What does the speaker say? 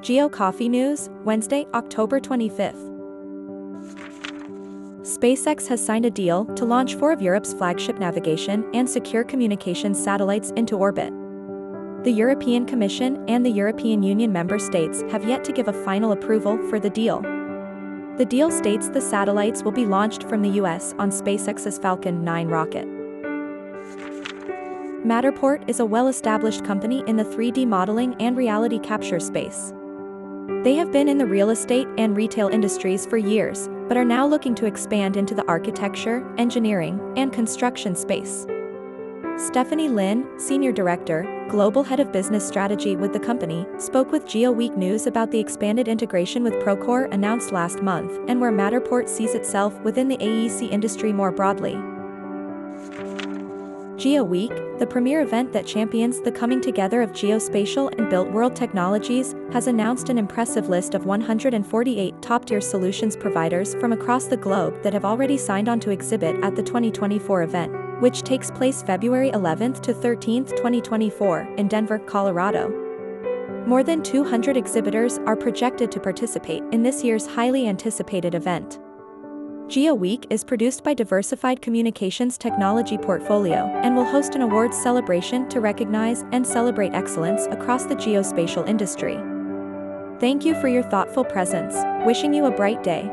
Geo Coffee News, Wednesday, October 25th. SpaceX has signed a deal to launch four of Europe's flagship navigation and secure communications satellites into orbit. The European Commission and the European Union member states have yet to give a final approval for the deal. The deal states the satellites will be launched from the US on SpaceX's Falcon 9 rocket. Matterport is a well-established company in the 3D modeling and reality capture space. They have been in the real estate and retail industries for years, but are now looking to expand into the architecture, engineering, and construction space. Stephanie Lin, Senior Director, Global Head of Business Strategy with the company, spoke with GeoWeek News about the expanded integration with Procore announced last month and where Matterport sees itself within the AEC industry more broadly. GeoWeek, the premier event that champions the coming together of geospatial and built world technologies, has announced an impressive list of 148 top-tier solutions providers from across the globe that have already signed on to exhibit at the 2024 event which takes place February 11th to 13th, 2024, in Denver, Colorado. More than 200 exhibitors are projected to participate in this year's highly anticipated event. Geo Week is produced by Diversified Communications Technology Portfolio and will host an awards celebration to recognize and celebrate excellence across the geospatial industry. Thank you for your thoughtful presence, wishing you a bright day.